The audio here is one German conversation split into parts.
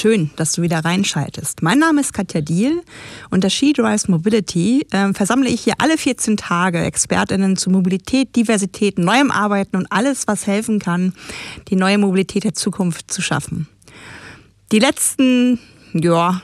Schön, dass du wieder reinschaltest. Mein Name ist Katja Diel und der She Drives Mobility äh, versammle ich hier alle 14 Tage Expertinnen zu Mobilität, Diversität, neuem Arbeiten und alles, was helfen kann, die neue Mobilität der Zukunft zu schaffen. Die letzten, ja,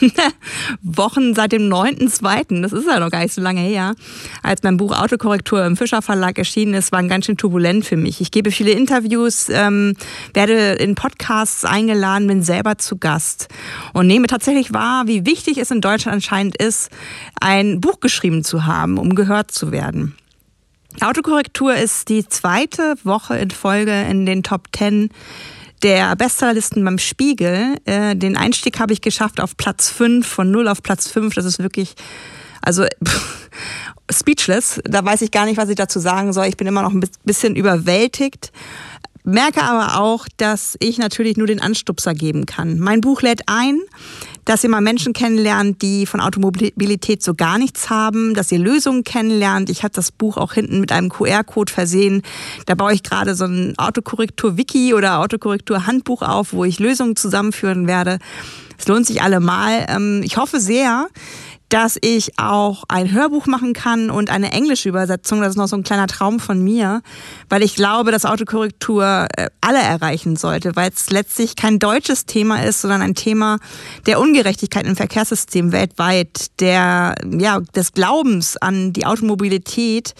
Wochen seit dem 9.2., das ist ja noch gar nicht so lange her, als mein Buch Autokorrektur im Fischer Verlag erschienen ist, waren ganz schön turbulent für mich. Ich gebe viele Interviews, ähm, werde in Podcasts eingeladen, bin selber zu Gast und nehme tatsächlich wahr, wie wichtig es in Deutschland anscheinend ist, ein Buch geschrieben zu haben, um gehört zu werden. Autokorrektur ist die zweite Woche in Folge in den Top 10 der Bestsellerlisten beim Spiegel. Äh, den Einstieg habe ich geschafft auf Platz 5, von 0 auf Platz 5. Das ist wirklich, also speechless. Da weiß ich gar nicht, was ich dazu sagen soll. Ich bin immer noch ein bisschen überwältigt. Merke aber auch, dass ich natürlich nur den Anstupser geben kann. Mein Buch lädt ein dass ihr mal Menschen kennenlernt, die von Automobilität so gar nichts haben, dass ihr Lösungen kennenlernt. Ich habe das Buch auch hinten mit einem QR-Code versehen. Da baue ich gerade so ein Autokorrektur-Wiki oder Autokorrektur-Handbuch auf, wo ich Lösungen zusammenführen werde. Es lohnt sich allemal. Ähm, ich hoffe sehr, dass ich auch ein Hörbuch machen kann und eine englische Übersetzung. Das ist noch so ein kleiner Traum von mir, weil ich glaube, dass Autokorrektur äh, alle erreichen sollte, weil es letztlich kein deutsches Thema ist, sondern ein Thema der Ungerechtigkeit im Verkehrssystem weltweit, der, ja, des Glaubens an die Automobilität,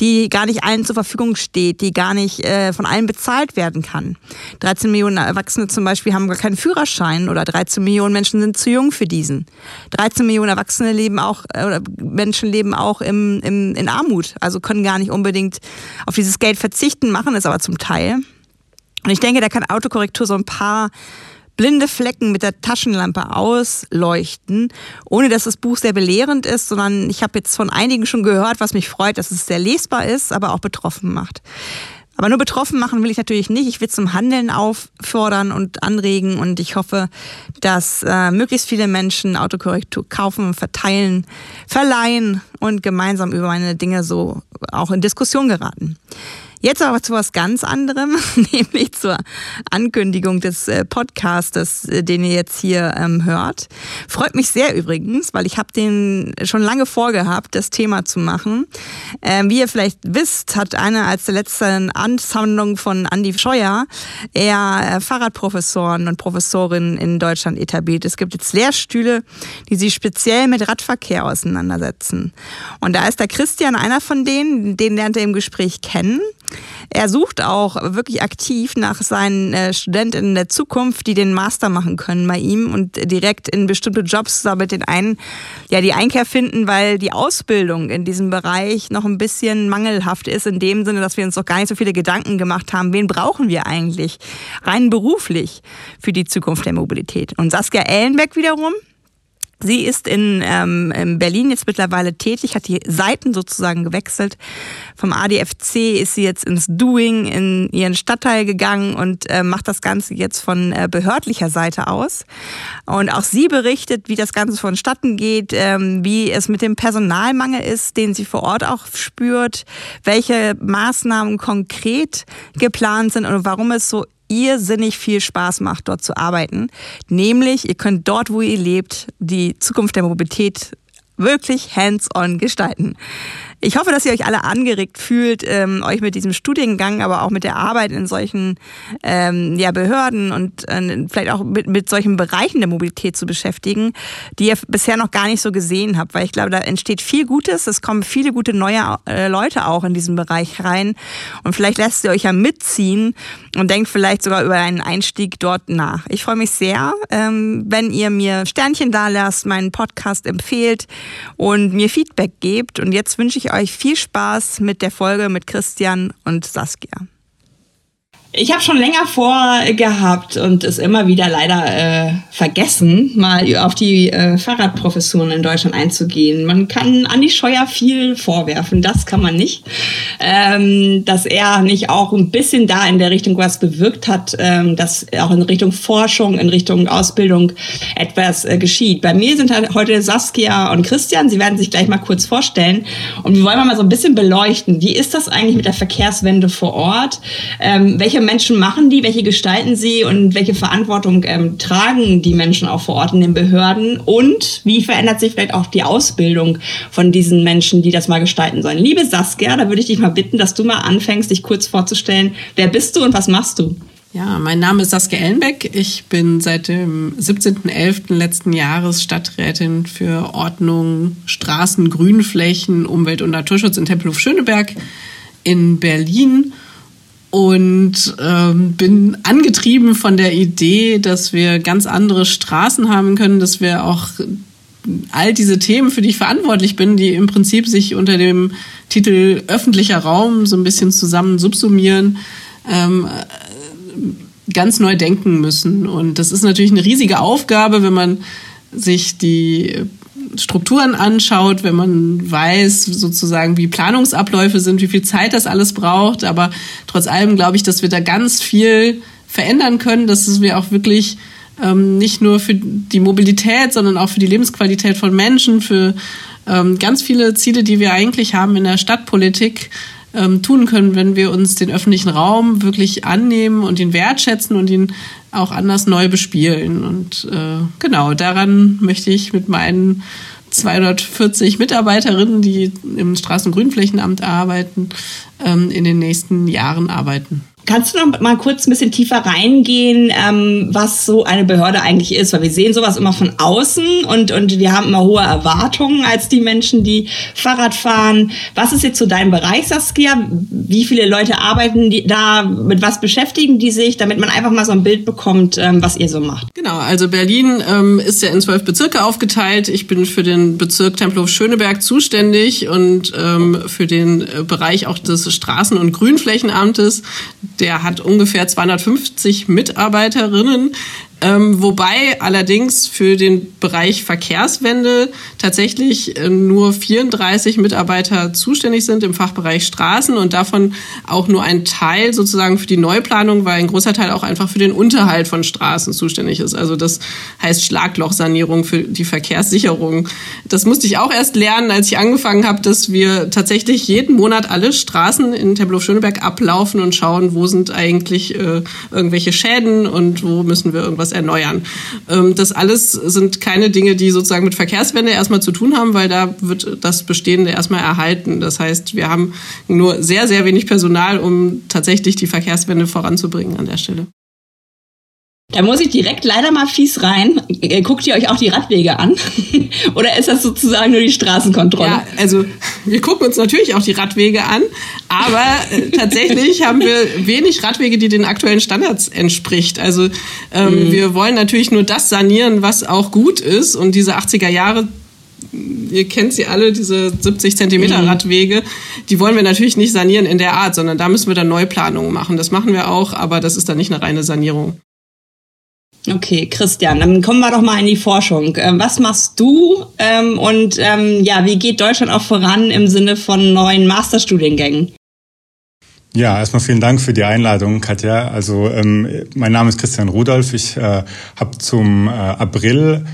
die gar nicht allen zur Verfügung steht, die gar nicht äh, von allen bezahlt werden kann. 13 Millionen Erwachsene zum Beispiel haben gar keinen Führerschein oder 13 Millionen Menschen sind zu jung für diesen. 13 Millionen Erwachsene leben auch, äh, oder Menschen leben auch im, im, in Armut, also können gar nicht unbedingt auf dieses Geld verzichten, machen es aber zum Teil. Und ich denke, da kann Autokorrektur so ein paar blinde Flecken mit der Taschenlampe ausleuchten, ohne dass das Buch sehr belehrend ist, sondern ich habe jetzt von einigen schon gehört, was mich freut, dass es sehr lesbar ist, aber auch betroffen macht. Aber nur betroffen machen will ich natürlich nicht. Ich will zum Handeln auffordern und anregen und ich hoffe, dass äh, möglichst viele Menschen Autokorrektur kaufen, verteilen, verleihen und gemeinsam über meine Dinge so auch in Diskussion geraten. Jetzt aber zu was ganz anderem, nämlich zur Ankündigung des äh, Podcastes, äh, den ihr jetzt hier ähm, hört. Freut mich sehr übrigens, weil ich habe den schon lange vorgehabt, das Thema zu machen. Ähm, wie ihr vielleicht wisst, hat einer als der letzten Ansammlung von Andy Scheuer er äh, Fahrradprofessoren und Professorinnen in Deutschland etabliert. Es gibt jetzt Lehrstühle, die sich speziell mit Radverkehr auseinandersetzen. Und da ist der Christian einer von denen, den lernt er im Gespräch kennen. Er sucht auch wirklich aktiv nach seinen äh, Studentinnen der Zukunft, die den Master machen können bei ihm und direkt in bestimmte Jobs damit den einen, ja, die Einkehr finden, weil die Ausbildung in diesem Bereich noch ein bisschen mangelhaft ist, in dem Sinne, dass wir uns noch gar nicht so viele Gedanken gemacht haben, wen brauchen wir eigentlich rein beruflich für die Zukunft der Mobilität. Und Saskia Ellenbeck wiederum, Sie ist in, ähm, in Berlin jetzt mittlerweile tätig, hat die Seiten sozusagen gewechselt. Vom ADFC ist sie jetzt ins Doing in ihren Stadtteil gegangen und äh, macht das Ganze jetzt von äh, behördlicher Seite aus. Und auch sie berichtet, wie das Ganze vonstatten geht, ähm, wie es mit dem Personalmangel ist, den sie vor Ort auch spürt, welche Maßnahmen konkret geplant sind und warum es so irrsinnig viel Spaß macht, dort zu arbeiten. Nämlich, ihr könnt dort, wo ihr lebt, die Zukunft der Mobilität wirklich hands-on gestalten. Ich hoffe, dass ihr euch alle angeregt fühlt, ähm, euch mit diesem Studiengang, aber auch mit der Arbeit in solchen ähm, ja, Behörden und äh, vielleicht auch mit, mit solchen Bereichen der Mobilität zu beschäftigen, die ihr bisher noch gar nicht so gesehen habt, weil ich glaube, da entsteht viel Gutes, es kommen viele gute neue äh, Leute auch in diesen Bereich rein. Und vielleicht lässt ihr euch ja mitziehen und denkt vielleicht sogar über einen Einstieg dort nach. Ich freue mich sehr, ähm, wenn ihr mir Sternchen da lasst, meinen Podcast empfehlt und mir Feedback gebt. Und jetzt wünsche ich euch viel Spaß mit der Folge mit Christian und Saskia. Ich habe schon länger vorgehabt und es immer wieder leider äh, vergessen, mal auf die äh, Fahrradprofessuren in Deutschland einzugehen. Man kann Andi Scheuer viel vorwerfen, das kann man nicht. Ähm, dass er nicht auch ein bisschen da in der Richtung was bewirkt hat, ähm, dass auch in Richtung Forschung, in Richtung Ausbildung etwas äh, geschieht. Bei mir sind halt heute Saskia und Christian, sie werden sich gleich mal kurz vorstellen und wir wollen mal so ein bisschen beleuchten, wie ist das eigentlich mit der Verkehrswende vor Ort? Ähm, welche welche Menschen machen die, welche gestalten sie und welche Verantwortung ähm, tragen die Menschen auch vor Ort in den Behörden und wie verändert sich vielleicht auch die Ausbildung von diesen Menschen, die das mal gestalten sollen. Liebe Saskia, da würde ich dich mal bitten, dass du mal anfängst, dich kurz vorzustellen. Wer bist du und was machst du? Ja, mein Name ist Saskia Ellenbeck. Ich bin seit dem 17.11. letzten Jahres Stadträtin für Ordnung, Straßen, Grünflächen, Umwelt- und Naturschutz in Tempelhof-Schöneberg in Berlin und ähm, bin angetrieben von der Idee, dass wir ganz andere Straßen haben können, dass wir auch all diese Themen, für die ich verantwortlich bin, die im Prinzip sich unter dem Titel öffentlicher Raum so ein bisschen zusammen subsumieren, ähm, ganz neu denken müssen. Und das ist natürlich eine riesige Aufgabe, wenn man sich die Strukturen anschaut, wenn man weiß sozusagen, wie Planungsabläufe sind, wie viel Zeit das alles braucht. Aber trotz allem glaube ich, dass wir da ganz viel verändern können, dass wir auch wirklich ähm, nicht nur für die Mobilität, sondern auch für die Lebensqualität von Menschen, für ähm, ganz viele Ziele, die wir eigentlich haben in der Stadtpolitik, ähm, tun können, wenn wir uns den öffentlichen Raum wirklich annehmen und ihn wertschätzen und ihn auch anders neu bespielen. Und äh, genau, daran möchte ich mit meinen 240 Mitarbeiterinnen, die im Straßengrünflächenamt arbeiten, ähm, in den nächsten Jahren arbeiten. Kannst du noch mal kurz ein bisschen tiefer reingehen, ähm, was so eine Behörde eigentlich ist? Weil wir sehen sowas immer von außen und, und wir haben immer hohe Erwartungen als die Menschen, die Fahrrad fahren. Was ist jetzt so dein Bereich, Saskia? Wie viele Leute arbeiten die da? Mit was beschäftigen die sich? Damit man einfach mal so ein Bild bekommt, ähm, was ihr so macht. Genau, also Berlin ähm, ist ja in zwölf Bezirke aufgeteilt. Ich bin für den Bezirk Tempelhof-Schöneberg zuständig und ähm, für den äh, Bereich auch des Straßen- und Grünflächenamtes der hat ungefähr 250 Mitarbeiterinnen. Ähm, wobei allerdings für den Bereich Verkehrswende tatsächlich äh, nur 34 Mitarbeiter zuständig sind im Fachbereich Straßen und davon auch nur ein Teil sozusagen für die Neuplanung, weil ein großer Teil auch einfach für den Unterhalt von Straßen zuständig ist. Also das heißt Schlaglochsanierung für die Verkehrssicherung. Das musste ich auch erst lernen, als ich angefangen habe, dass wir tatsächlich jeden Monat alle Straßen in Tempelhof-Schöneberg ablaufen und schauen, wo sind eigentlich äh, irgendwelche Schäden und wo müssen wir irgendwas was erneuern. Ähm, das alles sind keine Dinge, die sozusagen mit Verkehrswende erstmal zu tun haben, weil da wird das Bestehende erstmal erhalten. Das heißt, wir haben nur sehr, sehr wenig Personal, um tatsächlich die Verkehrswende voranzubringen an der Stelle. Da muss ich direkt leider mal fies rein. Äh, guckt ihr euch auch die Radwege an? Oder ist das sozusagen nur die Straßenkontrolle? Ja, also wir gucken uns natürlich auch die Radwege an, aber äh, tatsächlich haben wir wenig Radwege, die den aktuellen Standards entspricht. Also ähm, mhm. wir wollen natürlich nur das sanieren, was auch gut ist. Und diese 80er Jahre ihr kennt sie alle, diese 70 Zentimeter mhm. Radwege, die wollen wir natürlich nicht sanieren in der Art, sondern da müssen wir dann Neuplanungen machen. Das machen wir auch, aber das ist dann nicht eine reine Sanierung. Okay, Christian, dann kommen wir doch mal in die Forschung. Ähm, was machst du ähm, und ähm, ja, wie geht Deutschland auch voran im Sinne von neuen Masterstudiengängen? Ja, erstmal vielen Dank für die Einladung, Katja. Also mein Name ist Christian Rudolph. Ich äh, habe zum äh, April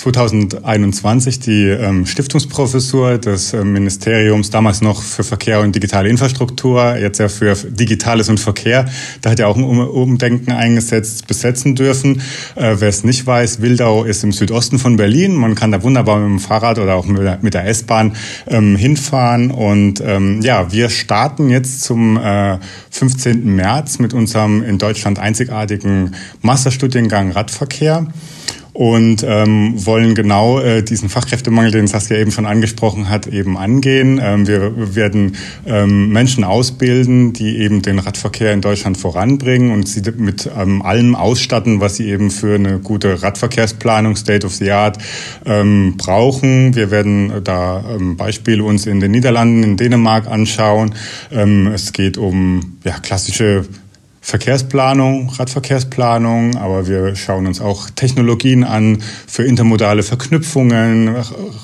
2021 die ähm, Stiftungsprofessur des äh, Ministeriums, damals noch für Verkehr und digitale Infrastruktur, jetzt ja für Digitales und Verkehr. Da hat ja auch ein Umdenken eingesetzt, besetzen dürfen. Äh, Wer es nicht weiß, Wildau ist im Südosten von Berlin. Man kann da wunderbar mit dem Fahrrad oder auch mit der, mit der S-Bahn ähm, hinfahren. Und ähm, ja, wir starten jetzt zum äh, 15. März mit unserem in Deutschland einzigartigen Masterstudiengang Radverkehr und ähm, wollen genau äh, diesen Fachkräftemangel, den Saskia eben schon angesprochen hat, eben angehen. Ähm, wir werden ähm, Menschen ausbilden, die eben den Radverkehr in Deutschland voranbringen und sie mit ähm, allem ausstatten, was sie eben für eine gute Radverkehrsplanung, State of the Art, ähm, brauchen. Wir werden da ähm, Beispiele uns in den Niederlanden, in Dänemark anschauen. Ähm, es geht um ja, klassische Verkehrsplanung, Radverkehrsplanung, aber wir schauen uns auch Technologien an für intermodale Verknüpfungen,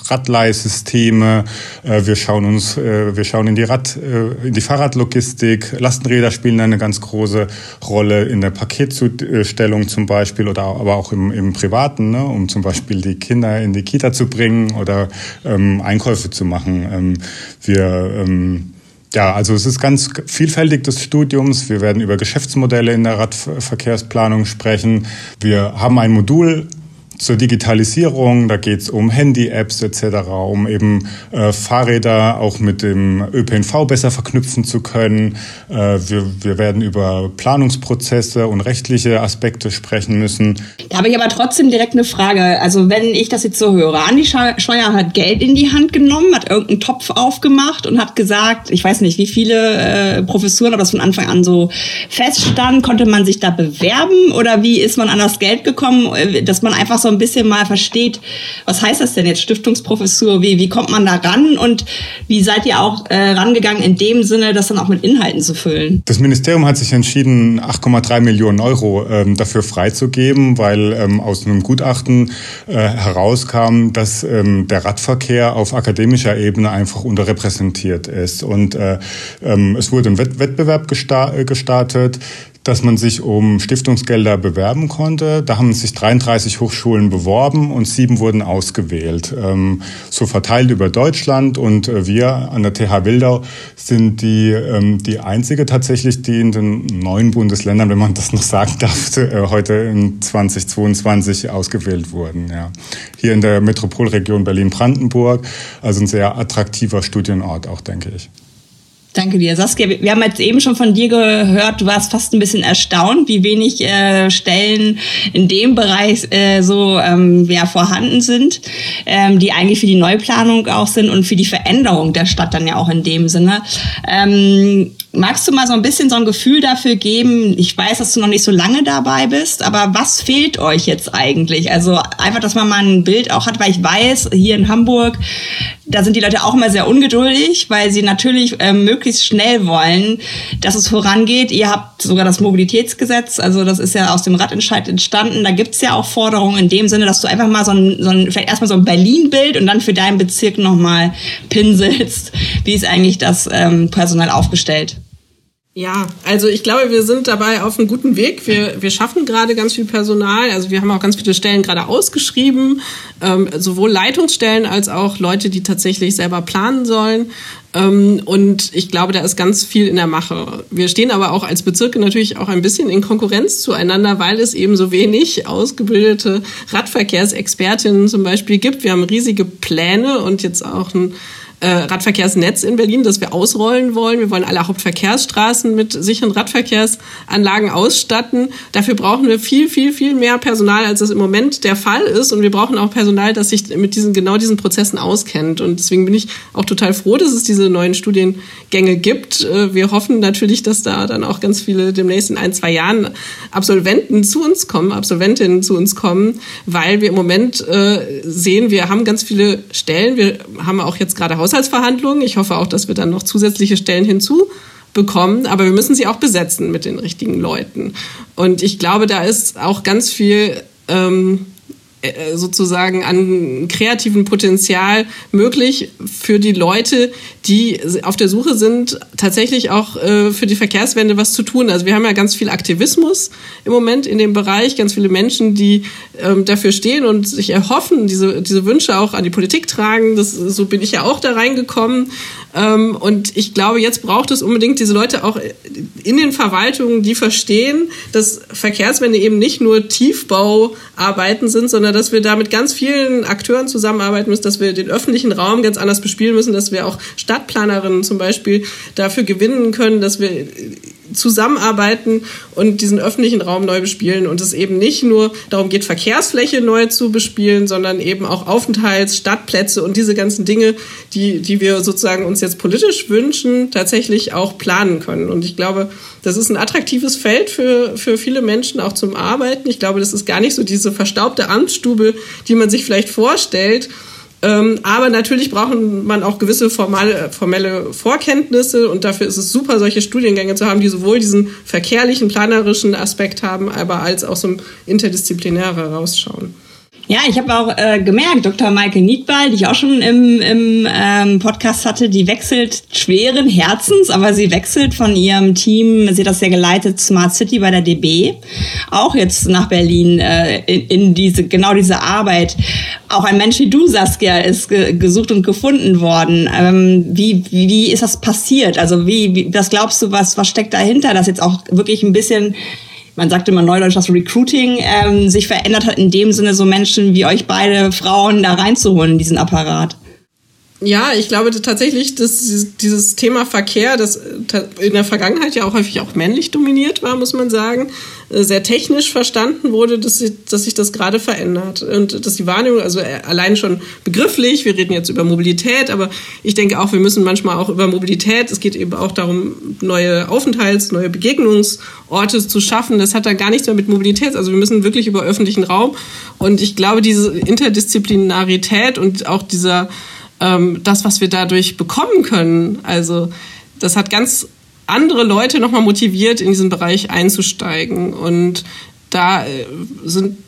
Radleihsysteme. Äh, wir schauen uns, äh, wir schauen in die Rad, äh, in die Fahrradlogistik. Lastenräder spielen eine ganz große Rolle in der Paketzustellung zum Beispiel oder aber auch im, im Privaten, ne, um zum Beispiel die Kinder in die Kita zu bringen oder ähm, Einkäufe zu machen. Ähm, wir ähm, Ja, also es ist ganz vielfältig des Studiums. Wir werden über Geschäftsmodelle in der Radverkehrsplanung sprechen. Wir haben ein Modul zur Digitalisierung, da geht es um Handy-Apps etc., um eben äh, Fahrräder auch mit dem ÖPNV besser verknüpfen zu können. Äh, wir, wir werden über Planungsprozesse und rechtliche Aspekte sprechen müssen. Da habe ich aber trotzdem direkt eine Frage. Also wenn ich das jetzt so höre, Andi Scheuer hat Geld in die Hand genommen, hat irgendeinen Topf aufgemacht und hat gesagt, ich weiß nicht, wie viele äh, Professuren, aber das von Anfang an so feststand, konnte man sich da bewerben oder wie ist man an das Geld gekommen, äh, dass man einfach so so ein bisschen mal versteht, was heißt das denn jetzt Stiftungsprofessur? Wie, wie kommt man da ran? Und wie seid ihr auch äh, rangegangen in dem Sinne, das dann auch mit Inhalten zu füllen? Das Ministerium hat sich entschieden, 8,3 Millionen Euro ähm, dafür freizugeben, weil ähm, aus einem Gutachten äh, herauskam, dass ähm, der Radverkehr auf akademischer Ebene einfach unterrepräsentiert ist. Und äh, ähm, es wurde ein Wettbewerb äh, gestartet dass man sich um Stiftungsgelder bewerben konnte. Da haben sich 33 Hochschulen beworben und sieben wurden ausgewählt. Ähm, so verteilt über Deutschland und äh, wir an der TH Wildau sind die, ähm, die einzige tatsächlich, die in den neuen Bundesländern, wenn man das noch sagen darf, äh, heute in 2022 ausgewählt wurden. Ja. Hier in der Metropolregion Berlin-Brandenburg, also ein sehr attraktiver Studienort auch, denke ich. Danke dir. Saskia, wir haben jetzt eben schon von dir gehört, du warst fast ein bisschen erstaunt, wie wenig äh, Stellen in dem Bereich äh, so ähm, ja, vorhanden sind, ähm, die eigentlich für die Neuplanung auch sind und für die Veränderung der Stadt dann ja auch in dem Sinne. Ähm, magst du mal so ein bisschen so ein Gefühl dafür geben? Ich weiß, dass du noch nicht so lange dabei bist, aber was fehlt euch jetzt eigentlich? Also einfach, dass man mal ein Bild auch hat, weil ich weiß, hier in Hamburg, da sind die Leute auch immer sehr ungeduldig, weil sie natürlich äh, möglichst schnell wollen, dass es vorangeht. Ihr habt sogar das Mobilitätsgesetz, also das ist ja aus dem Radentscheid entstanden. Da gibt's ja auch Forderungen in dem Sinne, dass du einfach mal so ein, so ein vielleicht erstmal so ein Berlin-Bild und dann für deinen Bezirk nochmal pinselst. Wie ist eigentlich das ähm, Personal aufgestellt? Ja, also ich glaube, wir sind dabei auf einem guten Weg. Wir, wir schaffen gerade ganz viel Personal. Also wir haben auch ganz viele Stellen gerade ausgeschrieben, ähm, sowohl Leitungsstellen als auch Leute, die tatsächlich selber planen sollen. Ähm, und ich glaube, da ist ganz viel in der Mache. Wir stehen aber auch als Bezirke natürlich auch ein bisschen in Konkurrenz zueinander, weil es eben so wenig ausgebildete Radverkehrsexpertinnen zum Beispiel gibt. Wir haben riesige Pläne und jetzt auch ein äh, Radverkehrsnetz in Berlin, das wir ausrollen wollen. Wir wollen alle Hauptverkehrsstraßen mit sicheren Radverkehrsanlagen ausstatten. Dafür brauchen wir viel, viel, viel mehr Personal, als das im Moment der Fall ist. Und wir brauchen auch Personal, das sich mit diesen, genau diesen Prozessen auskennt. Und deswegen bin ich auch total froh, dass es diese neuen Studiengänge gibt. Äh, wir hoffen natürlich, dass da dann auch ganz viele demnächst in ein, zwei Jahren Absolventen zu uns kommen, Absolventinnen zu uns kommen, weil wir im Moment äh, sehen, wir haben ganz viele Stellen. Wir haben auch jetzt gerade Haushaltsverhandlungen. Ich hoffe auch, dass wir dann noch zusätzliche Stellen hinzubekommen. Aber wir müssen sie auch besetzen mit den richtigen Leuten. Und ich glaube, da ist auch ganz viel ähm, äh, sozusagen an kreativen Potenzial möglich für die Leute, die auf der Suche sind, tatsächlich auch äh, für die Verkehrswende was zu tun. Also wir haben ja ganz viel Aktivismus im Moment in dem Bereich, ganz viele Menschen, die ähm, dafür stehen und sich erhoffen, diese, diese Wünsche auch an die Politik tragen. Das, so bin ich ja auch da reingekommen. Ähm, und ich glaube, jetzt braucht es unbedingt diese Leute auch in den Verwaltungen, die verstehen, dass Verkehrswende eben nicht nur Tiefbauarbeiten sind, sondern dass wir da mit ganz vielen Akteuren zusammenarbeiten müssen, dass wir den öffentlichen Raum ganz anders bespielen müssen, dass wir auch Stadtplanerinnen zum Beispiel dafür gewinnen können, dass wir zusammenarbeiten und diesen öffentlichen Raum neu bespielen und es eben nicht nur darum geht, Verkehrsfläche neu zu bespielen, sondern eben auch Aufenthalts-, Stadtplätze und diese ganzen Dinge, die, die wir sozusagen uns jetzt politisch wünschen, tatsächlich auch planen können. Und ich glaube, das ist ein attraktives Feld für, für viele Menschen auch zum Arbeiten. Ich glaube, das ist gar nicht so diese verstaubte Amtsstube, die man sich vielleicht vorstellt, ähm, aber natürlich braucht man auch gewisse formale, formelle Vorkenntnisse und dafür ist es super, solche Studiengänge zu haben, die sowohl diesen verkehrlichen, planerischen Aspekt haben, aber als auch so interdisziplinär herausschauen. Ja, ich habe auch äh, gemerkt, Dr. Michael Niedball, die ich auch schon im, im ähm, Podcast hatte, die wechselt schweren Herzens, aber sie wechselt von ihrem Team, sie hat das ja geleitet, Smart City bei der DB, auch jetzt nach Berlin äh, in, in diese genau diese Arbeit. Auch ein Mensch wie du, Saskia, ist ge gesucht und gefunden worden. Ähm, wie, wie ist das passiert? Also wie, wie, was glaubst du, was, was steckt dahinter, dass jetzt auch wirklich ein bisschen man sagt immer neudeutsch, dass Recruiting ähm, sich verändert hat, in dem Sinne so Menschen wie euch beide Frauen da reinzuholen in diesen Apparat. Ja, ich glaube tatsächlich, dass dieses Thema Verkehr, das in der Vergangenheit ja auch häufig auch männlich dominiert war, muss man sagen, äh, sehr technisch verstanden wurde, dass, sich, das gerade verändert. Und dass die Wahrnehmung, also äh, allein schon begrifflich, wir reden jetzt über Mobilität, aber ich denke auch, wir müssen manchmal auch über Mobilität, es geht eben auch darum, neue Aufenthalts-, neue Begegnungsorte zu schaffen. Das hat da gar nichts mehr mit Mobilität, also wir müssen wirklich über öffentlichen Raum. Und ich glaube, diese Interdisziplinarität und auch dieser ähm, das, was wir dadurch bekommen können. Also das hat ganz andere Leute nochmal motiviert, in diesen Bereich einzusteigen. Und da äh, sind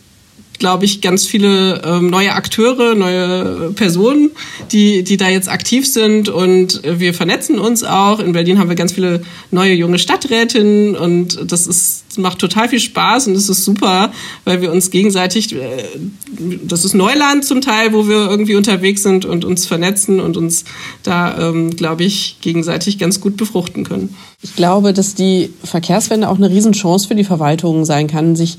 glaube ich, ganz viele ähm, neue Akteure, neue Personen, die, die da jetzt aktiv sind und wir vernetzen uns auch. In Berlin haben wir ganz viele neue junge Stadträtinnen und das ist, macht total viel Spaß und das ist super, weil wir uns gegenseitig, äh, das ist Neuland zum Teil, wo wir irgendwie unterwegs sind und uns vernetzen und uns da, ähm, glaube ich, gegenseitig ganz gut befruchten können. Ich glaube, dass die Verkehrswende auch eine Riesenchance für die Verwaltung sein kann, sich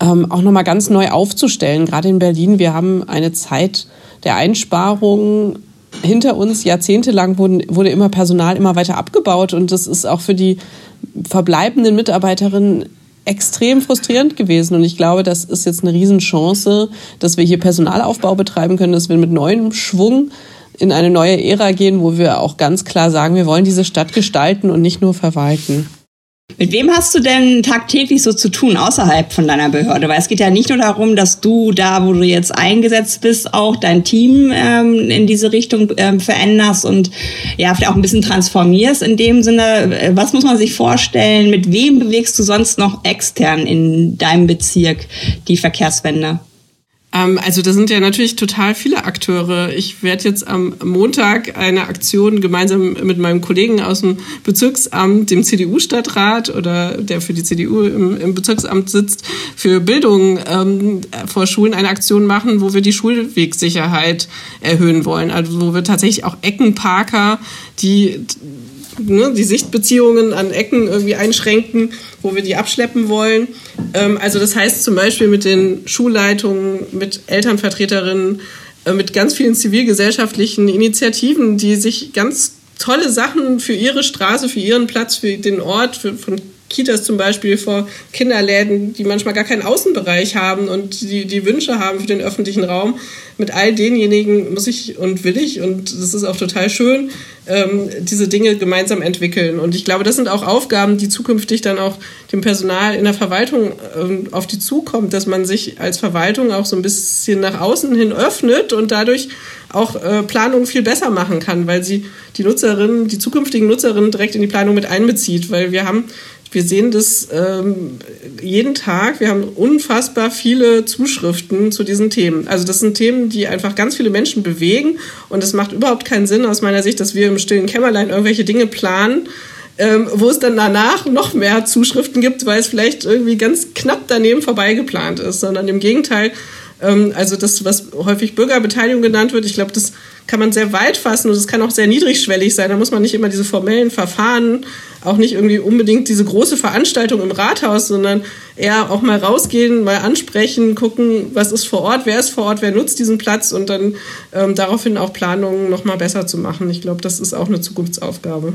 ähm, auch nochmal ganz neu aufzustellen. Gerade in Berlin, wir haben eine Zeit der Einsparungen hinter uns. Jahrzehntelang wurden, wurde immer Personal immer weiter abgebaut und das ist auch für die verbleibenden Mitarbeiterinnen extrem frustrierend gewesen. Und ich glaube, das ist jetzt eine Riesenchance, dass wir hier Personalaufbau betreiben können, dass wir mit neuem Schwung in eine neue Ära gehen, wo wir auch ganz klar sagen, wir wollen diese Stadt gestalten und nicht nur verwalten. Mit wem hast du denn tagtäglich so zu tun außerhalb von deiner Behörde? Weil es geht ja nicht nur darum, dass du da, wo du jetzt eingesetzt bist, auch dein Team ähm, in diese Richtung ähm, veränderst und ja, vielleicht auch ein bisschen transformierst in dem Sinne. Äh, was muss man sich vorstellen? Mit wem bewegst du sonst noch extern in deinem Bezirk die Verkehrswende? Ähm, also da sind ja natürlich total viele Akteure. Ich werde jetzt am Montag eine Aktion gemeinsam mit meinem Kollegen aus dem Bezirksamt, dem CDU-Stadtrat oder der für die CDU im, im Bezirksamt sitzt, für Bildung ähm, vor Schulen eine Aktion machen, wo wir die Schulwegsicherheit erhöhen wollen. Also wo wir tatsächlich auch Eckenparker, die ne, die Sichtbeziehungen an Ecken irgendwie einschränken, wo wir die abschleppen wollen. Ähm, also das heißt zum Beispiel mit den Schulleitungen, mit Elternvertreterinnen, äh, mit ganz vielen zivilgesellschaftlichen Initiativen, die sich ganz tolle Sachen für ihre Straße, für ihren Platz, für den Ort, für, von Kitas zum Beispiel vor Kinderläden, die manchmal gar keinen Außenbereich haben und die, die Wünsche haben für den öffentlichen Raum. Mit all denjenigen muss ich und will ich, und das ist auch total schön, ähm, diese Dinge gemeinsam entwickeln. Und ich glaube, das sind auch Aufgaben, die zukünftig dann auch dem Personal in der Verwaltung ähm, auf die zukommt, dass man sich als Verwaltung auch so ein bisschen nach außen hin öffnet und dadurch auch äh, Planungen viel besser machen kann, weil sie die Nutzerinnen, die zukünftigen Nutzerinnen direkt in die Planung mit einbezieht. Weil wir haben wir sehen das ähm, jeden Tag. Wir haben unfassbar viele Zuschriften zu diesen Themen. Also das sind Themen, die einfach ganz viele Menschen bewegen. Und es macht überhaupt keinen Sinn aus meiner Sicht, dass wir im stillen Kämmerlein irgendwelche Dinge planen, ähm, wo es dann danach noch mehr Zuschriften gibt, weil es vielleicht irgendwie ganz knapp daneben vorbeigeplant ist, sondern im Gegenteil, ähm, also das, was häufig Bürgerbeteiligung genannt wird, ich glaube, das kann man sehr weit fassen und es kann auch sehr niedrigschwellig sein. Da muss man nicht immer diese formellen Verfahren, auch nicht irgendwie unbedingt diese große Veranstaltung im Rathaus, sondern eher auch mal rausgehen, mal ansprechen, gucken, was ist vor Ort, wer ist vor Ort, wer nutzt diesen Platz und dann ähm, daraufhin auch Planungen noch mal besser zu machen. Ich glaube, das ist auch eine Zukunftsaufgabe.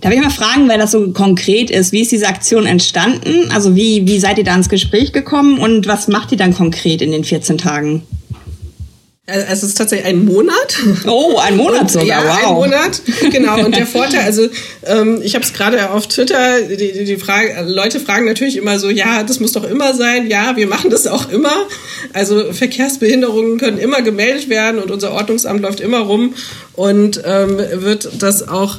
Darf ich mal fragen, weil das so konkret ist, wie ist diese Aktion entstanden? Also wie, wie seid ihr da ins Gespräch gekommen und was macht ihr dann konkret in den 14 Tagen? Es ist tatsächlich ein Monat. Oh, ein Monat sogar, ja, wow. ein Monat, genau. Und der Vorteil, also ähm, ich habe es gerade auf Twitter, die, die, die Frage, Leute fragen natürlich immer so, ja, das muss doch immer sein. Ja, wir machen das auch immer. Also Verkehrsbehinderungen können immer gemeldet werden und unser Ordnungsamt läuft immer rum und ähm, wird das auch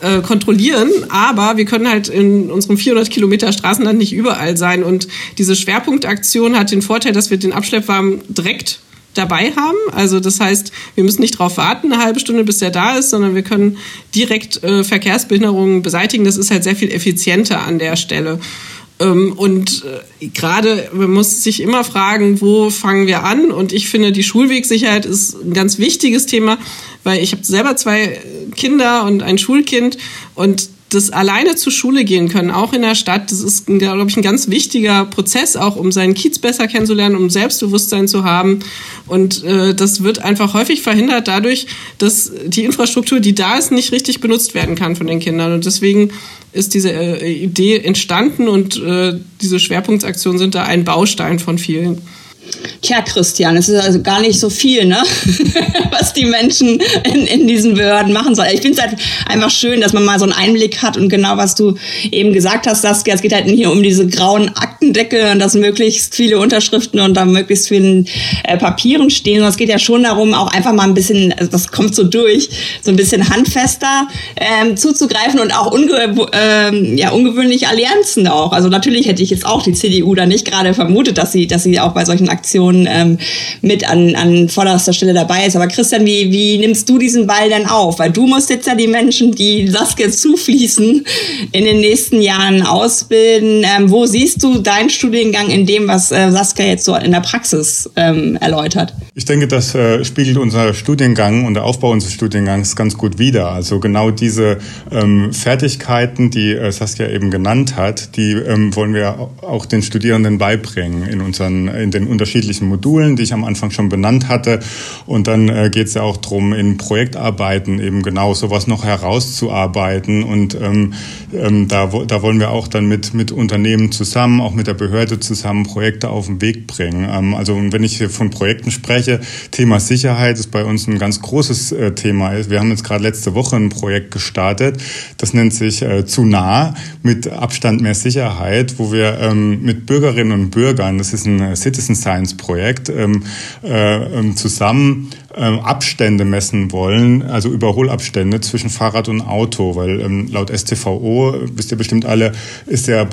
äh, kontrollieren, aber wir können halt in unserem 400 Kilometer Straßenland nicht überall sein und diese Schwerpunktaktion hat den Vorteil, dass wir den Abschleppwagen direkt dabei haben. Also das heißt, wir müssen nicht darauf warten, eine halbe Stunde, bis der da ist, sondern wir können direkt äh, Verkehrsbehinderungen beseitigen. Das ist halt sehr viel effizienter an der Stelle. Ähm, und äh, gerade, man muss sich immer fragen, wo fangen wir an? Und ich finde, die Schulwegsicherheit ist ein ganz wichtiges Thema, weil ich habe selber zwei Kinder und ein Schulkind und das alleine zur Schule gehen können, auch in der Stadt, das ist, glaube ich, ein ganz wichtiger Prozess, auch um seinen Kiez besser kennenzulernen, um Selbstbewusstsein zu haben. Und äh, das wird einfach häufig verhindert dadurch, dass die Infrastruktur, die da ist, nicht richtig benutzt werden kann von den Kindern. Und deswegen ist diese äh, Idee entstanden und äh, diese Schwerpunktsaktionen sind da ein Baustein von vielen. Tja, Christian, es ist also gar nicht so viel, ne? was die Menschen in, in diesen Behörden machen sollen. Ich finde es halt einfach schön, dass man mal so einen Einblick hat und genau, was du eben gesagt hast, Saskia, es geht halt nicht um diese grauen Aktendeckel und dass möglichst viele Unterschriften und da möglichst vielen äh, Papieren stehen, sondern es geht ja schon darum, auch einfach mal ein bisschen, also das kommt so durch, so ein bisschen handfester ähm, zuzugreifen und auch unge ähm, ja, ungewöhnliche Allianzen auch. Also natürlich hätte ich jetzt auch die CDU da nicht gerade vermutet, dass sie, dass sie auch bei solchen Aktionen ähm, mit an, an vorderster Stelle dabei ist. Aber Christian, wie, wie nimmst du diesen Ball denn auf? Weil du musst jetzt ja die Menschen, die Saskia zufließen, in den nächsten Jahren ausbilden. Ähm, wo siehst du deinen Studiengang in dem, was äh, Saskia jetzt so in der Praxis ähm, erläutert? Ich denke, das äh, spiegelt unser Studiengang und der Aufbau unseres Studiengangs ganz gut wider. Also genau diese ähm, Fertigkeiten, die äh, Saskia eben genannt hat, die ähm, wollen wir auch den Studierenden beibringen in unseren in den unterschiedlichen Modulen, die ich am Anfang schon benannt hatte. Und dann äh, geht es ja auch darum, in Projektarbeiten eben genau sowas noch herauszuarbeiten. Und ähm, ähm, da, da wollen wir auch dann mit, mit Unternehmen zusammen, auch mit der Behörde zusammen Projekte auf den Weg bringen. Ähm, also wenn ich hier von Projekten spreche, Thema Sicherheit ist bei uns ein ganz großes äh, Thema. Wir haben jetzt gerade letzte Woche ein Projekt gestartet, das nennt sich äh, zu nah mit Abstand mehr Sicherheit, wo wir ähm, mit Bürgerinnen und Bürgern, das ist ein Citizen Science Science-Projekt ähm, äh, ähm, zusammen ähm, Abstände messen wollen, also Überholabstände zwischen Fahrrad und Auto, weil ähm, laut STVO, wisst ihr bestimmt alle, ist ja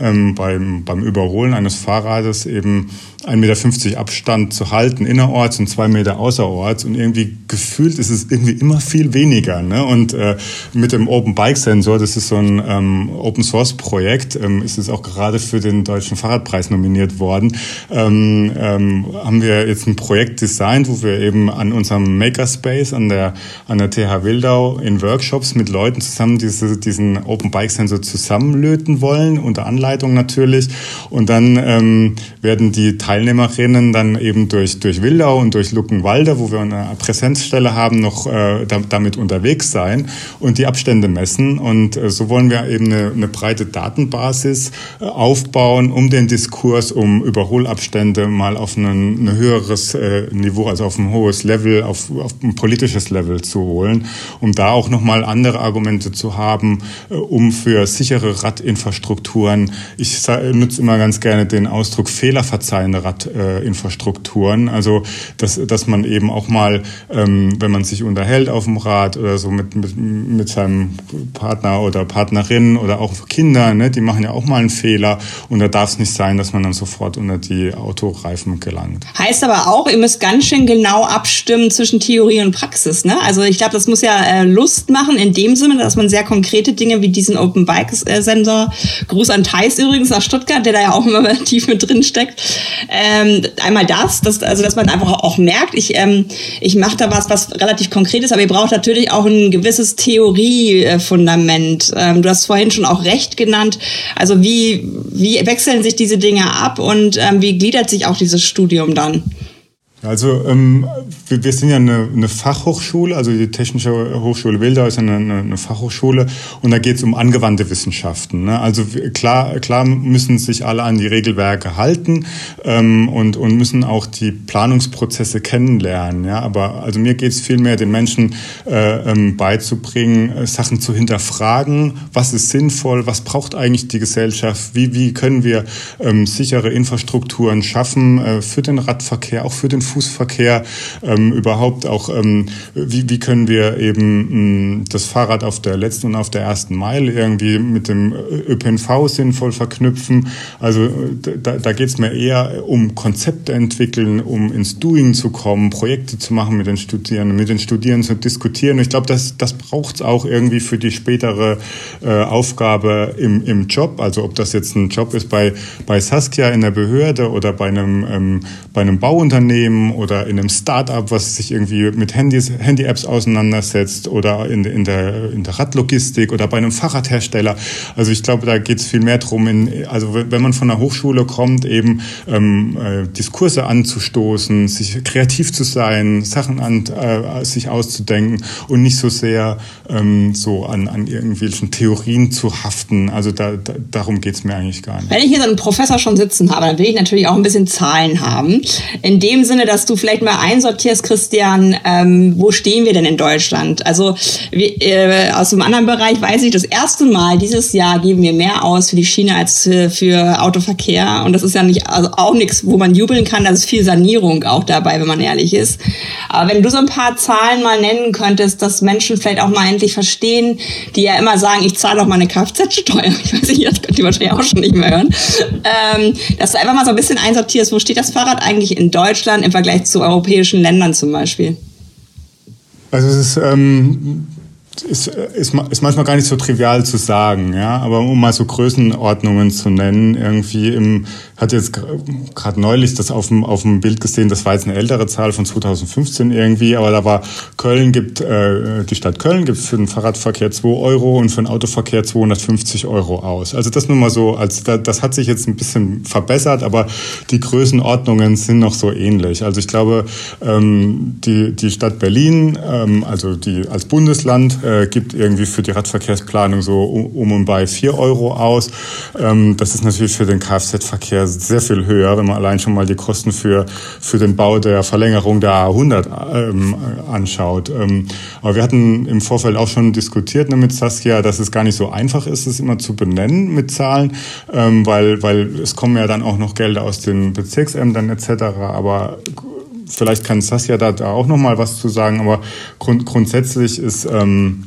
ähm, beim, beim Überholen eines Fahrrades eben 1,50 Meter Abstand zu halten innerorts und zwei Meter außerorts und irgendwie gefühlt ist es irgendwie immer viel weniger. Ne? Und äh, mit dem Open Bike Sensor, das ist so ein ähm, Open Source Projekt, ähm, ist es auch gerade für den Deutschen Fahrradpreis nominiert worden, ähm, ähm, haben wir jetzt ein Projekt designt, wo wir eben an unserem Makerspace an der, an der TH Wildau in Workshops mit Leuten zusammen diese, diesen Open Bike Sensor zusammenlöten wollen, unter Anleitung natürlich. Und dann ähm, werden die Teilnehmerinnen dann eben durch, durch Wildau und durch Luckenwalde, wo wir eine Präsenzstelle haben, noch äh, damit unterwegs sein und die Abstände messen. Und äh, so wollen wir eben eine, eine breite Datenbasis äh, aufbauen, um den Diskurs um Überholabstände mal auf ein, ein höheres äh, Niveau, also auf ein hohes Level, auf, auf ein politisches Level zu holen, um da auch nochmal andere Argumente zu haben, äh, um für sichere Radinfrastrukturen, ich nutze immer ganz gerne den Ausdruck fehlerverzeihende Radinfrastrukturen, also dass, dass man eben auch mal, ähm, wenn man sich unterhält auf dem Rad oder so mit, mit, mit seinem Partner oder Partnerin oder auch Kinder, ne, die machen ja auch mal einen Fehler. Und da darf es nicht sein, dass man dann sofort unter die Autoreifen gelangt. Heißt aber auch, ihr müsst ganz schön genau abschätzen, abstimmen zwischen Theorie und Praxis. Ne? Also ich glaube, das muss ja äh, Lust machen in dem Sinne, dass man sehr konkrete Dinge wie diesen Open Bike Sensor, Gruß an Thais übrigens nach Stuttgart, der da ja auch immer tief mit drin steckt. Ähm, einmal das, das, also dass man einfach auch merkt, ich, ähm, ich mache da was, was relativ konkret ist, aber ihr braucht natürlich auch ein gewisses Theoriefundament. Ähm, du hast vorhin schon auch Recht genannt. Also wie, wie wechseln sich diese Dinge ab und ähm, wie gliedert sich auch dieses Studium dann? Also ähm, wir, wir sind ja eine, eine Fachhochschule, also die Technische Hochschule Wildau ist eine, eine, Fachhochschule und da geht es um angewandte Wissenschaften. Ne? Also klar, klar müssen sich alle an die Regelwerke halten ähm, und, und müssen auch die Planungsprozesse kennenlernen. Ja? Aber also mir geht es vielmehr, den Menschen äh, ähm, beizubringen, äh, Sachen zu hinterfragen, was ist sinnvoll, was braucht eigentlich die Gesellschaft, wie, wie können wir ähm, sichere Infrastrukturen schaffen äh, für den Radverkehr, auch für den Fußverkehr, ähm, überhaupt auch, ähm, wie, wie können wir eben mh, hm, das Fahrrad auf der letzten und auf der ersten Meile irgendwie mit dem ÖPNV sinnvoll verknüpfen. Also da, da geht es mir eher um Konzepte entwickeln, um ins Doing zu kommen, Projekte zu machen mit den Studierenden, mit den Studierenden zu diskutieren. Ich glaube, das, das braucht es auch irgendwie für die spätere äh, Aufgabe im, im Job. Also ob das jetzt ein Job ist bei, bei Saskia in der Behörde oder bei einem, ähm, bei einem Bauunternehmen oder in einem Start-up, was sich irgendwie mit Handys, Handy-Apps auseinandersetzt oder in, in, der, in der Radlogistik oder bei einem Fahrradhersteller. Also ich glaube, da geht es viel mehr drum, in, also wenn man von der Hochschule kommt, eben ähm, äh, Diskurse anzustoßen, sich kreativ zu sein, Sachen an, äh, sich auszudenken und nicht so sehr ähm, so an, an irgendwelchen Theorien zu haften. Also da, da, darum geht es mir eigentlich gar nicht. Wenn ich hier so einen Professor schon sitzen habe, dann will ich natürlich auch ein bisschen Zahlen haben. In dem Sinne, dass du vielleicht mal einsortierst, Christian, ähm, wo stehen wir denn in Deutschland? Also wie, äh, aus einem anderen Bereich weiß ich, das erste Mal dieses Jahr geben wir mehr aus für die Schiene als für, für Autoverkehr. Und das ist ja nicht also auch nichts, wo man jubeln kann. Da ist viel Sanierung auch dabei, wenn man ehrlich ist. Aber wenn du so ein paar Zahlen mal nennen könntest, dass Menschen vielleicht auch mal endlich verstehen, die ja immer sagen, ich zahle doch mal eine Kfz-Steuer. Ich weiß nicht, das könnt ihr wahrscheinlich auch schon nicht mehr hören. Ähm, dass du einfach mal so ein bisschen einsortierst, wo steht das Fahrrad eigentlich in Deutschland im Vergleich zu europäischen Ländern zum Beispiel? Also es ist ähm, ist, ist, ist manchmal gar nicht so trivial zu sagen, ja. Aber um mal so Größenordnungen zu nennen, irgendwie im, hatte jetzt gerade neulich das auf dem, auf dem Bild gesehen, das war jetzt eine ältere Zahl von 2015 irgendwie, aber da war Köln gibt, äh, die Stadt Köln gibt für den Fahrradverkehr 2 Euro und für den Autoverkehr 250 Euro aus. Also das nur mal so, als das hat sich jetzt ein bisschen verbessert, aber die Größenordnungen sind noch so ähnlich. Also ich glaube, ähm, die, die Stadt Berlin, ähm, also die als Bundesland, äh, gibt irgendwie für die Radverkehrsplanung so um, und bei 4 Euro aus. Ähm, das ist natürlich für den Kfz-Verkehr sehr viel höher, wenn man allein schon mal die Kosten für, für den Bau der Verlängerung der A100 ähm, anschaut. Ähm, aber wir hatten im Vorfeld auch schon diskutiert ne, mit Saskia, dass es gar nicht so einfach ist, es immer zu benennen mit Zahlen, ähm, weil, weil es kommen ja dann auch noch Gelder aus den Bezirksämtern etc. Aber vielleicht kann Saskia da, da auch noch mal was zu sagen, aber grund, grundsätzlich ist ähm,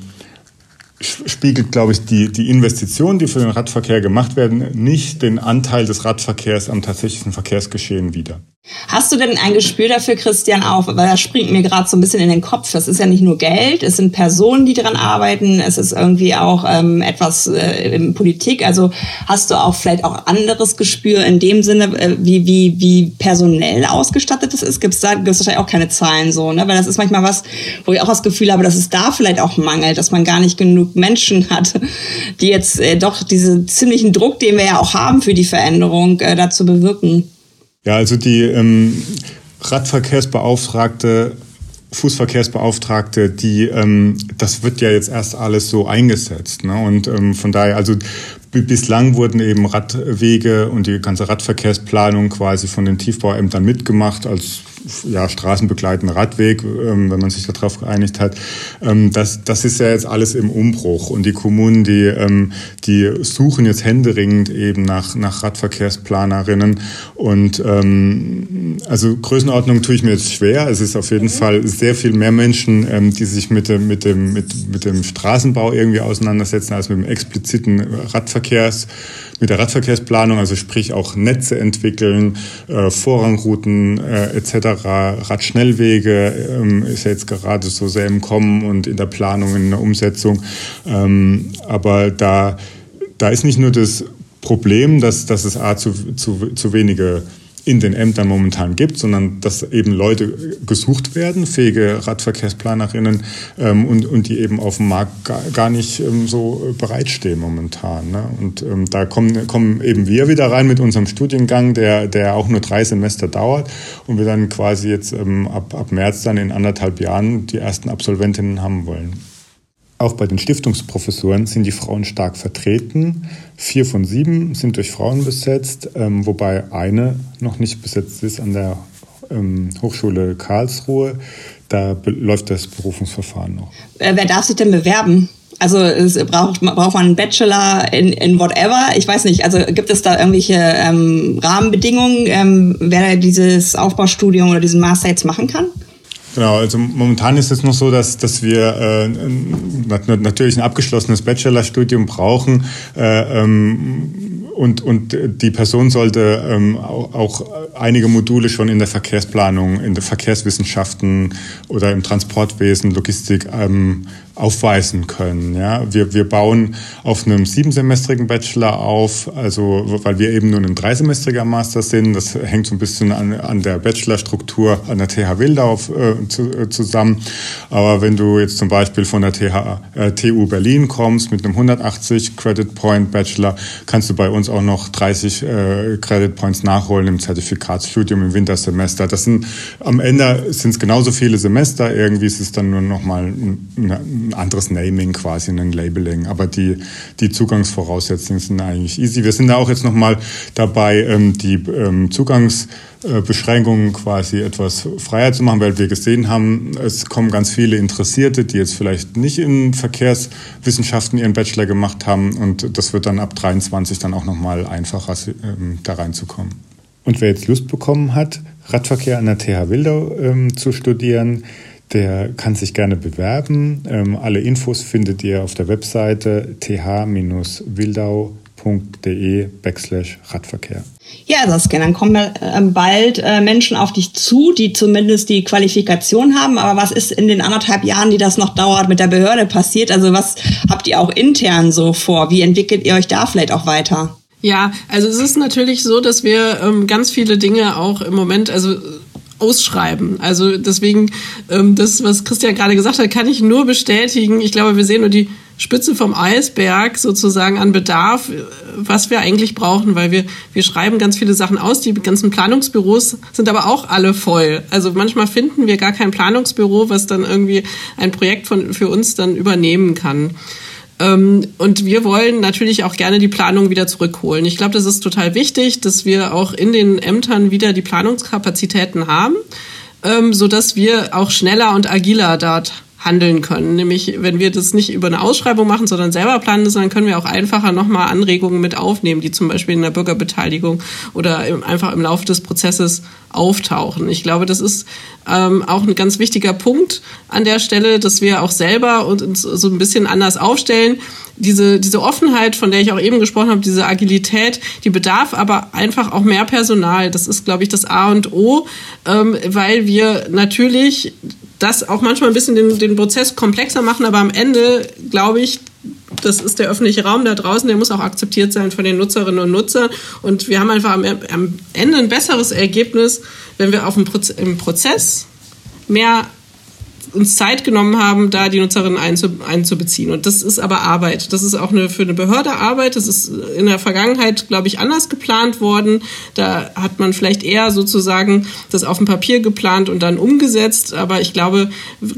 spiegelt, glaube ich, die, die Investitionen, die für den Radverkehr gemacht werden, nicht den Anteil des Radverkehrs am tatsächlichen Verkehrsgeschehen wider. Hast du denn ein Gespür dafür, Christian, auch, weil das springt mir gerade so ein bisschen in den Kopf. Das ist ja nicht nur Geld, es sind Personen, die daran arbeiten, es ist irgendwie auch ähm, etwas äh, in Politik. Also hast du auch vielleicht auch anderes Gespür in dem Sinne, äh, wie, wie, wie personell ausgestattet das ist? Gibt es da gibt's wahrscheinlich auch keine Zahlen so, ne? Weil das ist manchmal was, wo ich auch das Gefühl habe, dass es da vielleicht auch mangelt, dass man gar nicht genug Menschen hat, die jetzt äh, doch diesen ziemlichen Druck, den wir ja auch haben für die Veränderung, äh, dazu bewirken. Ja, also die ähm, Radverkehrsbeauftragte Fußverkehrsbeauftragte, die ähm, das wird ja jetzt erst alles so eingesetzt. Ne? Und ähm, von daher, also bislang wurden eben Radwege und die ganze Radverkehrsplanung quasi von den Tiefbauämtern mitgemacht als ja, straßenbegleitender Radweg, ähm, wenn man sich darauf geeinigt hat. Ähm, das, das ist ja jetzt alles im Umbruch. Und die Kommunen, die, ähm, die suchen jetzt händeringend eben nach, nach Radverkehrsplanerinnen. Und ähm, also Größenordnung tue ich mir jetzt schwer. Es ist auf jeden Fall sehr viel mehr Menschen, die sich mit dem, mit, dem, mit, mit dem Straßenbau irgendwie auseinandersetzen, als mit dem expliziten Radverkehrs mit der Radverkehrsplanung, also sprich auch Netze entwickeln, äh, Vorrangrouten äh, etc. Radschnellwege ähm, ist ja jetzt gerade so sehr im Kommen und in der Planung, in der Umsetzung. Ähm, aber da, da ist nicht nur das Problem, dass, dass es A, zu, zu, zu wenige in den Ämtern momentan gibt, sondern dass eben Leute gesucht werden, fähige Radverkehrsplanerinnen ähm, und, und die eben auf dem Markt gar, nicht ähm, so bereitstehen momentan. Ne? Und ähm, da kommen, kommen eben wir wieder rein mit unserem Studiengang, der, der auch nur drei Semester dauert und wir dann quasi jetzt ähm, ab, ab März dann in anderthalb Jahren die ersten Absolventinnen haben wollen. Auch bei den Stiftungsprofessuren sind die Frauen stark vertreten. Vier von sieben sind durch Frauen besetzt, ähm, wobei eine noch nicht besetzt ist an der ähm, Hochschule Karlsruhe. Da läuft das Berufungsverfahren noch. Wer darf sich denn bewerben? Also braucht, braucht man einen Bachelor in, in whatever? Ich weiß nicht. Also gibt es da irgendwelche ähm, Rahmenbedingungen, ähm, wer dieses Aufbaustudium oder diesen Master jetzt machen kann? Genau, also momentan ist es noch so, dass, dass wir äh, natürlich ein abgeschlossenes Bachelorstudium brauchen. Äh, ähm, und, und die Person sollte ähm, auch, auch einige Module schon in der Verkehrsplanung, in der Verkehrswissenschaften oder im Transportwesen, Logistik ähm, aufweisen können. Ja, wir, wir bauen auf einem siebensemestrigen Bachelor auf, also weil wir eben nur ein dreisemestriger Master sind. Das hängt so ein bisschen an, an der Bachelorstruktur an der TH Wildau äh, zu, äh, zusammen. Aber wenn du jetzt zum Beispiel von der TH, äh, TU Berlin kommst mit einem 180 Credit Point Bachelor, kannst du bei uns auch noch 30 äh, Credit Points nachholen im Zertifikatsstudium im Wintersemester. Das sind am Ende sind es genauso viele Semester. Irgendwie ist es dann nur noch mal eine, anderes Naming quasi, ein Labeling. Aber die, die Zugangsvoraussetzungen sind eigentlich easy. Wir sind da auch jetzt nochmal dabei, ähm, die ähm, Zugangsbeschränkungen quasi etwas freier zu machen, weil wir gesehen haben, es kommen ganz viele Interessierte, die jetzt vielleicht nicht in Verkehrswissenschaften ihren Bachelor gemacht haben und das wird dann ab 23 dann auch nochmal einfacher, ähm, da reinzukommen. Und wer jetzt Lust bekommen hat, Radverkehr an der TH Wildau ähm, zu studieren, der kann sich gerne bewerben. Ähm, alle Infos findet ihr auf der Webseite th-wildau.de backslash Radverkehr. Ja, Saskia, dann kommen ähm, bald äh, Menschen auf dich zu, die zumindest die Qualifikation haben. Aber was ist in den anderthalb Jahren, die das noch dauert, mit der Behörde passiert? Also was habt ihr auch intern so vor? Wie entwickelt ihr euch da vielleicht auch weiter? Ja, also es ist natürlich so, dass wir ähm, ganz viele Dinge auch im Moment, also ausschreiben. Also deswegen, ähm, das, was Christian gerade gesagt hat, kann ich nur bestätigen. Ich glaube, wir sehen nur die Spitze vom Eisberg sozusagen an Bedarf, was wir eigentlich brauchen, weil wir, wir schreiben ganz viele Sachen aus. Die ganzen Planungsbüros sind aber auch alle voll. Also manchmal finden wir gar kein Planungsbüro, was dann irgendwie ein Projekt von, für uns dann übernehmen kann. Ähm, und wir wollen natürlich auch gerne die Planung wieder zurückholen. Ich glaube, das ist total wichtig, dass wir auch in den Ämtern wieder die Planungskapazitäten haben, ähm, so dass wir auch schneller und agiler dort handeln können. Nämlich, wenn wir das nicht über eine Ausschreibung machen, sondern selber planen, dann können wir auch einfacher nochmal Anregungen mit aufnehmen, die zum Beispiel in der Bürgerbeteiligung oder im, einfach im Laufe des Prozesses auftauchen. Ich glaube, das ist ähm, auch ein ganz wichtiger Punkt an der Stelle, dass wir auch selber uns so ein bisschen anders aufstellen. Diese, diese Offenheit, von der ich auch eben gesprochen habe, diese Agilität, die bedarf aber einfach auch mehr Personal. Das ist, glaube ich, das A und O, ähm, weil wir natürlich das auch manchmal ein bisschen den, den Prozess komplexer machen, aber am Ende, glaube ich, das ist der öffentliche Raum da draußen, der muss auch akzeptiert sein von den Nutzerinnen und Nutzern. Und wir haben einfach am, am Ende ein besseres Ergebnis, wenn wir auf dem Proz im Prozess mehr uns Zeit genommen haben, da die Nutzerinnen einzubeziehen. Und das ist aber Arbeit. Das ist auch eine, für eine Behörde Arbeit. Das ist in der Vergangenheit, glaube ich, anders geplant worden. Da hat man vielleicht eher sozusagen das auf dem Papier geplant und dann umgesetzt. Aber ich glaube,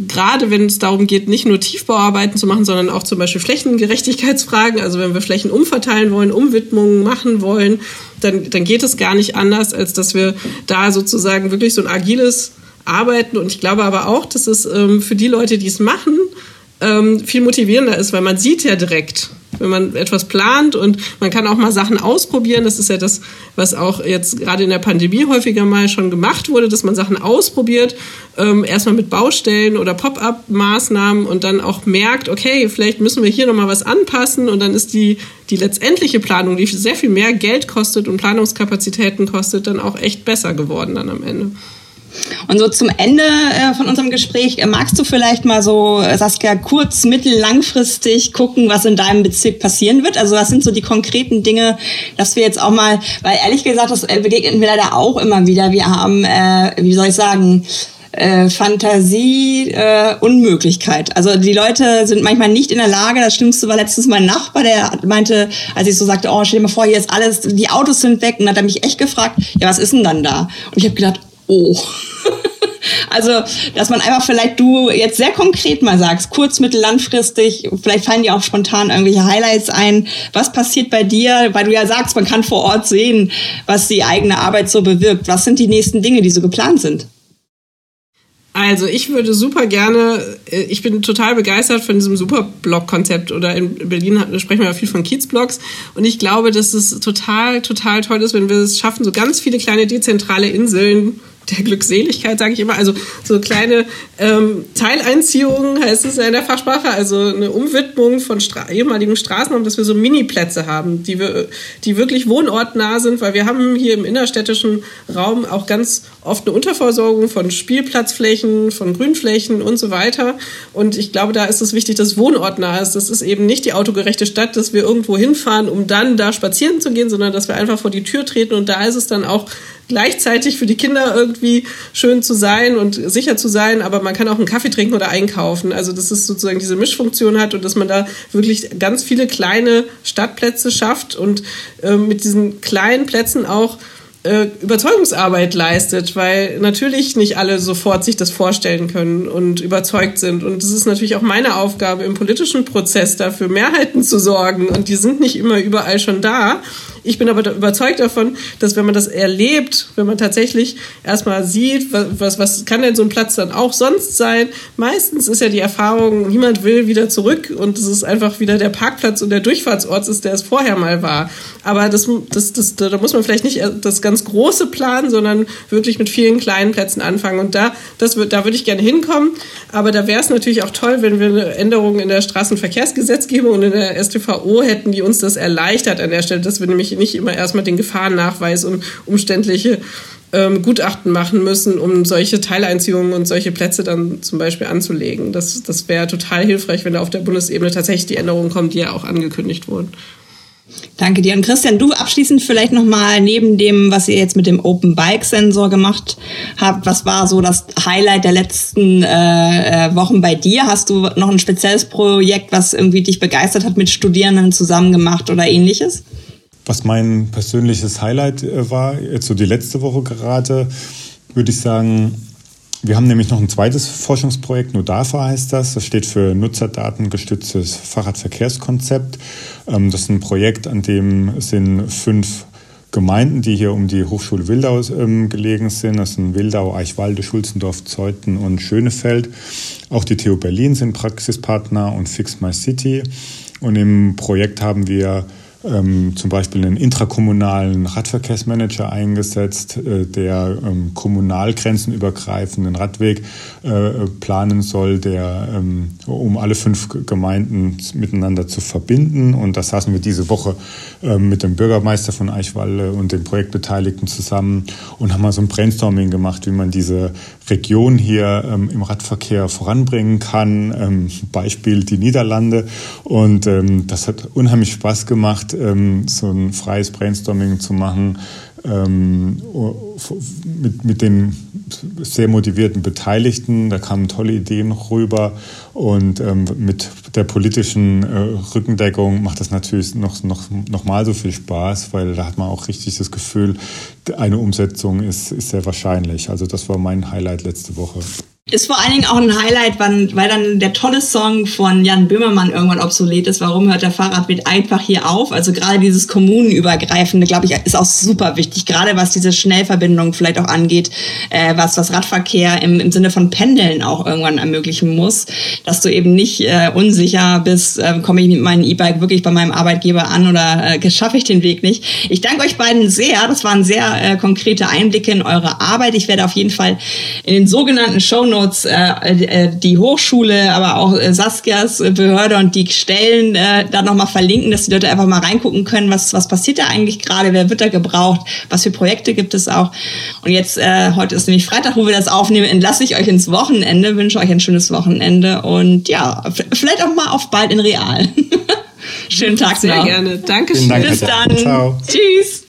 gerade wenn es darum geht, nicht nur Tiefbauarbeiten zu machen, sondern auch zum Beispiel Flächengerechtigkeitsfragen, also wenn wir Flächen umverteilen wollen, Umwidmungen machen wollen, dann, dann geht es gar nicht anders, als dass wir da sozusagen wirklich so ein agiles arbeiten. Und ich glaube aber auch, dass es ähm, für die Leute, die es machen, ähm, viel motivierender ist, weil man sieht ja direkt, wenn man etwas plant und man kann auch mal Sachen ausprobieren. Das ist ja das, was auch jetzt gerade in der Pandemie häufiger mal schon gemacht wurde, dass man Sachen ausprobiert, ähm, erstmal mit Baustellen oder Pop-up-Maßnahmen und dann auch merkt, okay, vielleicht müssen wir hier nochmal was anpassen und dann ist die, die letztendliche Planung, die sehr viel mehr Geld kostet und Planungskapazitäten kostet, dann auch echt besser geworden dann am Ende. Und so zum Ende äh, von unserem Gespräch, äh, magst du vielleicht mal so, äh, Saskia, kurz, mittel, langfristig gucken, was in deinem Bezirk passieren wird? Also was sind so die konkreten Dinge, dass wir jetzt auch mal, weil ehrlich gesagt, das begegnet mir leider auch immer wieder. Wir haben, äh, wie soll ich sagen, äh, Fantasie, äh, Unmöglichkeit. Also die Leute sind manchmal nicht in der Lage, das Schlimmste war letztens mein Nachbar, der meinte, als ich so sagte, oh, stell dir mal vor, hier ist alles, die Autos sind weg, und hat er mich echt gefragt, ja, was ist denn dann da? Und ich habe gedacht, oh. also, dass man einfach vielleicht du jetzt sehr konkret mal sagst, kurz, mittel, langfristig, vielleicht fallen dir auch spontan irgendwelche Highlights ein. Was passiert bei dir, weil du ja sagst, man kann vor Ort sehen, was die eigene Arbeit so bewirkt. Was sind die nächsten Dinge, die so geplant sind? Also ich würde super gerne, äh, ich bin total begeistert von diesem Superblock-Konzept oder in Berlin sprechen wir ja viel von Kiezblocks und ich glaube, dass es total, total toll ist, wenn wir es schaffen, so ganz viele kleine dezentrale Inseln der Glückseligkeit, sage ich immer. Also so kleine ähm, Teileinziehungen heißt es ja in der Fachsprache, also eine Umwidmung von Stra ehemaligen Straßenraum, dass wir so Mini-Plätze haben, die, wir, die wirklich wohnortnah sind, weil wir haben hier im innerstädtischen Raum auch ganz oft eine Unterversorgung von Spielplatzflächen, von Grünflächen und so weiter. Und ich glaube, da ist es wichtig, dass wohnortnah ist. Das ist eben nicht die autogerechte Stadt, dass wir irgendwo hinfahren, um dann da spazieren zu gehen, sondern dass wir einfach vor die Tür treten und da ist es dann auch gleichzeitig für die Kinder irgendwie schön zu sein und sicher zu sein, aber man kann auch einen Kaffee trinken oder einkaufen. Also dass es sozusagen diese Mischfunktion hat und dass man da wirklich ganz viele kleine Stadtplätze schafft und äh, mit diesen kleinen Plätzen auch äh, Überzeugungsarbeit leistet, weil natürlich nicht alle sofort sich das vorstellen können und überzeugt sind. Und es ist natürlich auch meine Aufgabe im politischen Prozess dafür Mehrheiten zu sorgen. Und die sind nicht immer überall schon da. Ich bin aber überzeugt davon, dass wenn man das erlebt, wenn man tatsächlich erstmal sieht, was, was kann denn so ein Platz dann auch sonst sein, meistens ist ja die Erfahrung, niemand will wieder zurück und es ist einfach wieder der Parkplatz und der Durchfahrtsort ist, der es vorher mal war. Aber das, das, das, da muss man vielleicht nicht das ganz große planen, sondern wirklich mit vielen kleinen Plätzen anfangen. Und da, das, da würde ich gerne hinkommen. Aber da wäre es natürlich auch toll, wenn wir eine Änderung in der Straßenverkehrsgesetzgebung und in der STVO hätten, die uns das erleichtert an der Stelle, dass wir nämlich nicht immer erstmal den Gefahrennachweis und umständliche ähm, Gutachten machen müssen, um solche Teileinziehungen und solche Plätze dann zum Beispiel anzulegen. Das, das wäre total hilfreich, wenn da auf der Bundesebene tatsächlich die Änderungen kommen, die ja auch angekündigt wurden. Danke dir. Und Christian, du abschließend vielleicht nochmal neben dem, was ihr jetzt mit dem Open Bike Sensor gemacht habt, was war so das Highlight der letzten äh, äh, Wochen bei dir? Hast du noch ein spezielles Projekt, was irgendwie dich begeistert hat, mit Studierenden zusammen gemacht oder ähnliches? Was mein persönliches Highlight äh, war, jetzt so die letzte Woche gerade, würde ich sagen, wir haben nämlich noch ein zweites Forschungsprojekt, NUDAFA heißt das. Das steht für Nutzerdatengestütztes Fahrradverkehrskonzept. Ähm, das ist ein Projekt, an dem sind fünf Gemeinden, die hier um die Hochschule Wildau ähm, gelegen sind. Das sind Wildau, Eichwalde, Schulzendorf, Zeuthen und Schönefeld. Auch die TU Berlin sind Praxispartner und Fix My City. Und im Projekt haben wir ähm, zum Beispiel einen intrakommunalen Radverkehrsmanager eingesetzt, äh, der ähm, kommunalgrenzenübergreifenden Radweg äh, planen soll, der ähm, um alle fünf Gemeinden miteinander zu verbinden. Und das saßen wir diese Woche äh, mit dem Bürgermeister von Eichwalde und den Projektbeteiligten zusammen und haben mal so ein Brainstorming gemacht, wie man diese Region hier ähm, im Radverkehr voranbringen kann. Ähm, Beispiel die Niederlande. Und ähm, das hat unheimlich Spaß gemacht, ähm, so ein freies Brainstorming zu machen ähm, mit, mit den sehr motivierten Beteiligten. Da kamen tolle Ideen rüber. Und ähm, mit der politischen äh, Rückendeckung macht das natürlich noch, noch, noch mal so viel Spaß, weil da hat man auch richtig das Gefühl, eine Umsetzung ist, ist sehr wahrscheinlich. Also das war mein Highlight letzte Woche. Ist vor allen Dingen auch ein Highlight, weil dann der tolle Song von Jan Böhmermann irgendwann obsolet ist. Warum hört der Fahrradweg einfach hier auf? Also gerade dieses kommunenübergreifende, glaube ich, ist auch super wichtig. Gerade was diese Schnellverbindung vielleicht auch angeht, äh, was, was Radverkehr im, im Sinne von Pendeln auch irgendwann ermöglichen muss. Dass du eben nicht äh, unsicher bist, äh, komme ich mit meinem E-Bike wirklich bei meinem Arbeitgeber an oder äh, schaffe ich den Weg nicht. Ich danke euch beiden sehr. Das waren sehr äh, konkrete Einblicke in eure Arbeit. Ich werde auf jeden Fall in den sogenannten Show Shownotes äh, äh, die Hochschule, aber auch äh, Saskias Behörde und die Stellen äh, da nochmal verlinken, dass die Leute einfach mal reingucken können, was, was passiert da eigentlich gerade, wer wird da gebraucht, was für Projekte gibt es auch. Und jetzt, äh, heute ist nämlich Freitag, wo wir das aufnehmen, entlasse ich euch ins Wochenende, wünsche euch ein schönes Wochenende und ja, vielleicht auch mal auf bald in Real. Schönen Tag Sehr noch. gerne. Dankeschön. Dank, Bis dann. Ciao. Tschüss.